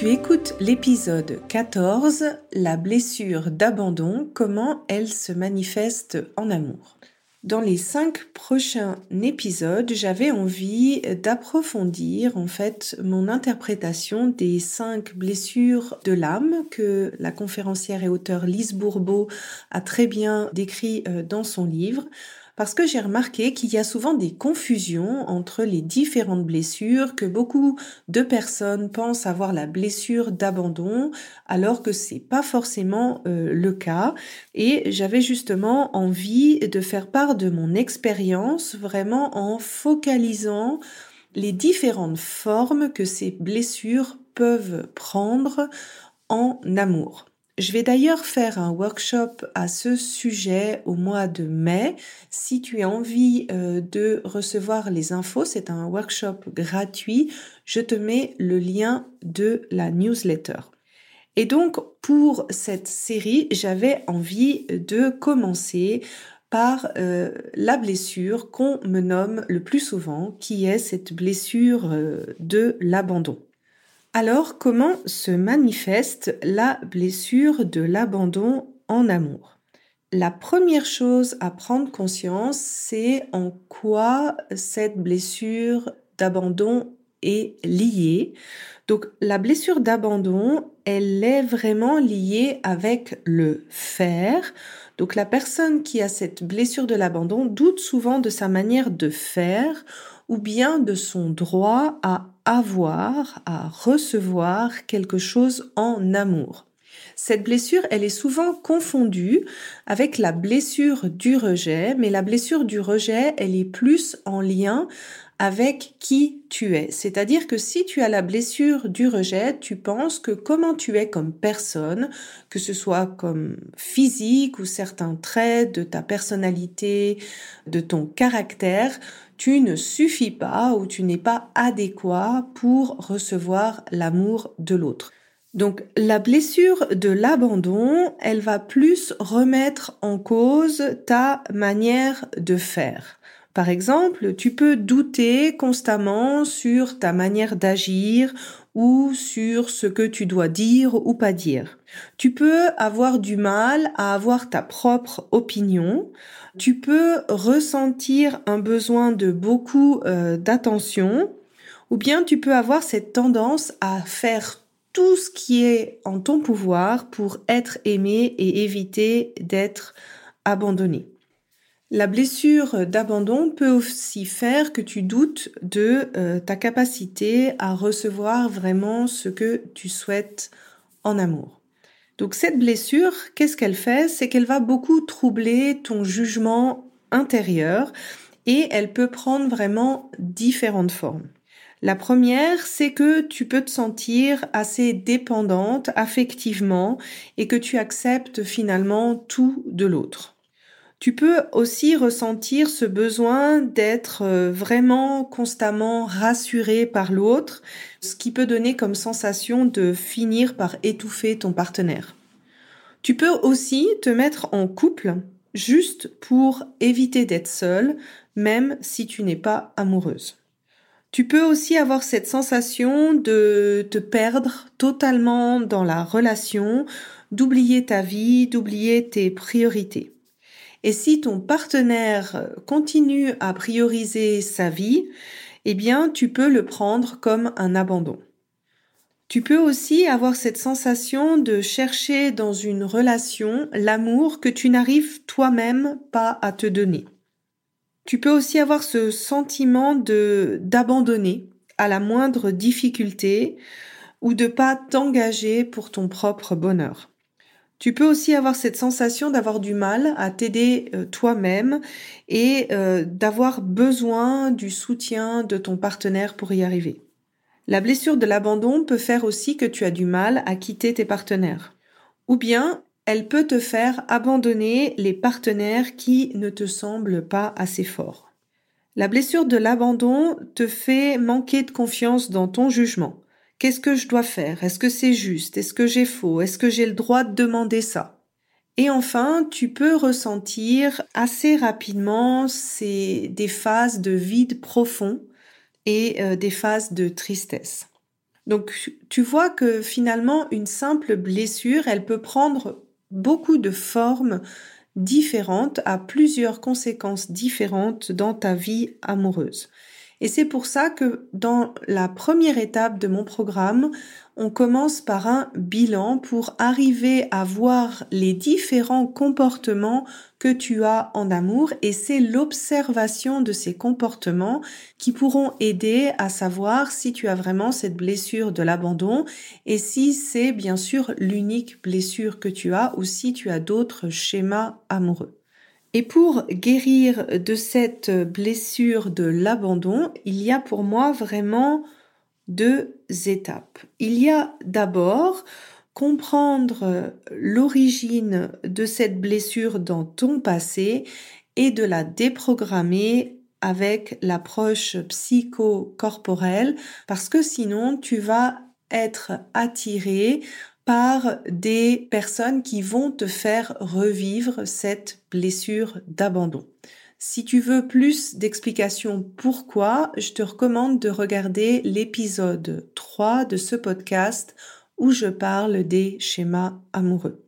Tu écoutes l'épisode 14, la blessure d'abandon, comment elle se manifeste en amour. Dans les cinq prochains épisodes, j'avais envie d'approfondir en fait mon interprétation des cinq blessures de l'âme que la conférencière et auteure Lise Bourbeau a très bien décrit euh, dans son livre parce que j'ai remarqué qu'il y a souvent des confusions entre les différentes blessures, que beaucoup de personnes pensent avoir la blessure d'abandon, alors que c'est pas forcément euh, le cas. Et j'avais justement envie de faire part de mon expérience, vraiment en focalisant les différentes formes que ces blessures peuvent prendre en amour. Je vais d'ailleurs faire un workshop à ce sujet au mois de mai. Si tu as envie euh, de recevoir les infos, c'est un workshop gratuit. Je te mets le lien de la newsletter. Et donc, pour cette série, j'avais envie de commencer par euh, la blessure qu'on me nomme le plus souvent, qui est cette blessure euh, de l'abandon. Alors, comment se manifeste la blessure de l'abandon en amour? La première chose à prendre conscience, c'est en quoi cette blessure d'abandon est liée. Donc, la blessure d'abandon, elle est vraiment liée avec le faire. Donc, la personne qui a cette blessure de l'abandon doute souvent de sa manière de faire ou bien de son droit à avoir, à recevoir quelque chose en amour. Cette blessure, elle est souvent confondue avec la blessure du rejet, mais la blessure du rejet, elle est plus en lien avec qui tu es. C'est-à-dire que si tu as la blessure du rejet, tu penses que comment tu es comme personne, que ce soit comme physique ou certains traits de ta personnalité, de ton caractère, tu ne suffis pas ou tu n'es pas adéquat pour recevoir l'amour de l'autre. Donc la blessure de l'abandon, elle va plus remettre en cause ta manière de faire. Par exemple, tu peux douter constamment sur ta manière d'agir ou sur ce que tu dois dire ou pas dire. Tu peux avoir du mal à avoir ta propre opinion. Tu peux ressentir un besoin de beaucoup euh, d'attention ou bien tu peux avoir cette tendance à faire tout ce qui est en ton pouvoir pour être aimé et éviter d'être abandonné. La blessure d'abandon peut aussi faire que tu doutes de euh, ta capacité à recevoir vraiment ce que tu souhaites en amour. Donc cette blessure, qu'est-ce qu'elle fait? C'est qu'elle va beaucoup troubler ton jugement intérieur et elle peut prendre vraiment différentes formes. La première, c'est que tu peux te sentir assez dépendante affectivement et que tu acceptes finalement tout de l'autre. Tu peux aussi ressentir ce besoin d'être euh, vraiment constamment rassuré par l'autre, ce qui peut donner comme sensation de finir par étouffer ton partenaire. Tu peux aussi te mettre en couple juste pour éviter d'être seule, même si tu n'es pas amoureuse. Tu peux aussi avoir cette sensation de te perdre totalement dans la relation, d'oublier ta vie, d'oublier tes priorités. Et si ton partenaire continue à prioriser sa vie, eh bien, tu peux le prendre comme un abandon. Tu peux aussi avoir cette sensation de chercher dans une relation l'amour que tu n'arrives toi-même pas à te donner. Tu peux aussi avoir ce sentiment de d'abandonner à la moindre difficulté ou de pas t'engager pour ton propre bonheur. Tu peux aussi avoir cette sensation d'avoir du mal à t'aider euh, toi-même et euh, d'avoir besoin du soutien de ton partenaire pour y arriver. La blessure de l'abandon peut faire aussi que tu as du mal à quitter tes partenaires. Ou bien elle peut te faire abandonner les partenaires qui ne te semblent pas assez forts. La blessure de l'abandon te fait manquer de confiance dans ton jugement. Qu'est-ce que je dois faire? Est-ce que c'est juste? Est-ce que j'ai faux? Est-ce que j'ai le droit de demander ça? Et enfin, tu peux ressentir assez rapidement ces, des phases de vide profond et euh, des phases de tristesse. Donc tu vois que finalement une simple blessure, elle peut prendre beaucoup de formes différentes, à plusieurs conséquences différentes dans ta vie amoureuse. Et c'est pour ça que dans la première étape de mon programme, on commence par un bilan pour arriver à voir les différents comportements que tu as en amour et c'est l'observation de ces comportements qui pourront aider à savoir si tu as vraiment cette blessure de l'abandon et si c'est bien sûr l'unique blessure que tu as ou si tu as d'autres schémas amoureux. Et pour guérir de cette blessure de l'abandon, il y a pour moi vraiment deux étapes. Il y a d'abord comprendre l'origine de cette blessure dans ton passé et de la déprogrammer avec l'approche psychocorporelle parce que sinon tu vas être attiré par des personnes qui vont te faire revivre cette blessure d'abandon. Si tu veux plus d'explications pourquoi, je te recommande de regarder l'épisode 3 de ce podcast où je parle des schémas amoureux.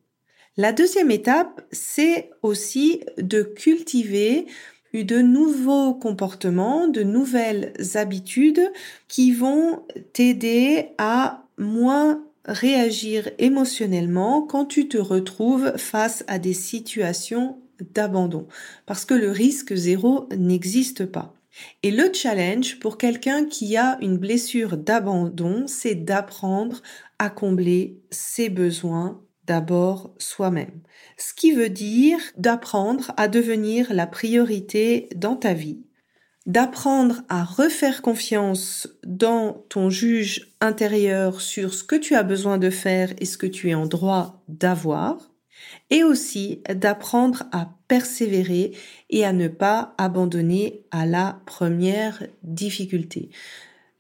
La deuxième étape, c'est aussi de cultiver de nouveaux comportements, de nouvelles habitudes qui vont t'aider à moins réagir émotionnellement quand tu te retrouves face à des situations d'abandon, parce que le risque zéro n'existe pas. Et le challenge pour quelqu'un qui a une blessure d'abandon, c'est d'apprendre à combler ses besoins d'abord soi-même. Ce qui veut dire d'apprendre à devenir la priorité dans ta vie, d'apprendre à refaire confiance dans ton juge intérieur sur ce que tu as besoin de faire et ce que tu es en droit d'avoir, et aussi d'apprendre à persévérer et à ne pas abandonner à la première difficulté.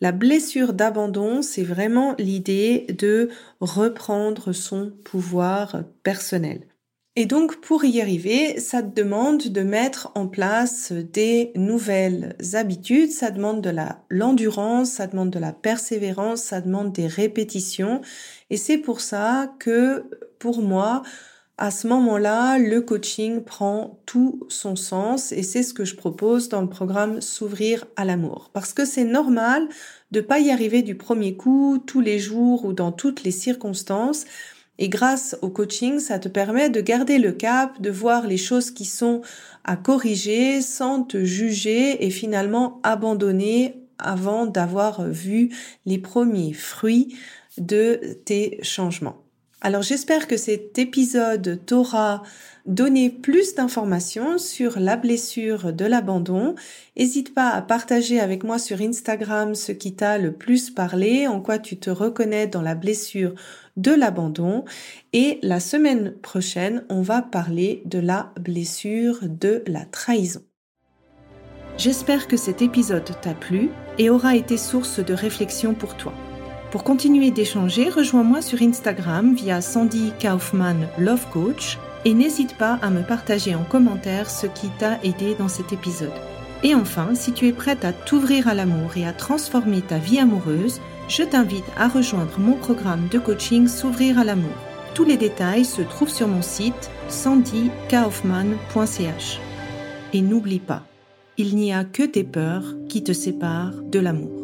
La blessure d'abandon, c'est vraiment l'idée de reprendre son pouvoir personnel. Et donc, pour y arriver, ça te demande de mettre en place des nouvelles habitudes, ça demande de la, l'endurance, ça demande de la persévérance, ça demande des répétitions. Et c'est pour ça que, pour moi, à ce moment-là, le coaching prend tout son sens et c'est ce que je propose dans le programme S'ouvrir à l'amour. Parce que c'est normal de pas y arriver du premier coup, tous les jours ou dans toutes les circonstances. Et grâce au coaching, ça te permet de garder le cap, de voir les choses qui sont à corriger sans te juger et finalement abandonner avant d'avoir vu les premiers fruits de tes changements. Alors j'espère que cet épisode t'aura donné plus d'informations sur la blessure de l'abandon. N'hésite pas à partager avec moi sur Instagram ce qui t'a le plus parlé, en quoi tu te reconnais dans la blessure de l'abandon. Et la semaine prochaine, on va parler de la blessure de la trahison. J'espère que cet épisode t'a plu et aura été source de réflexion pour toi. Pour continuer d'échanger, rejoins-moi sur Instagram via Sandy Kaufman Love Coach et n'hésite pas à me partager en commentaire ce qui t'a aidé dans cet épisode. Et enfin, si tu es prête à t'ouvrir à l'amour et à transformer ta vie amoureuse, je t'invite à rejoindre mon programme de coaching S'ouvrir à l'amour. Tous les détails se trouvent sur mon site sandykaufman.ch. Et n'oublie pas, il n'y a que tes peurs qui te séparent de l'amour.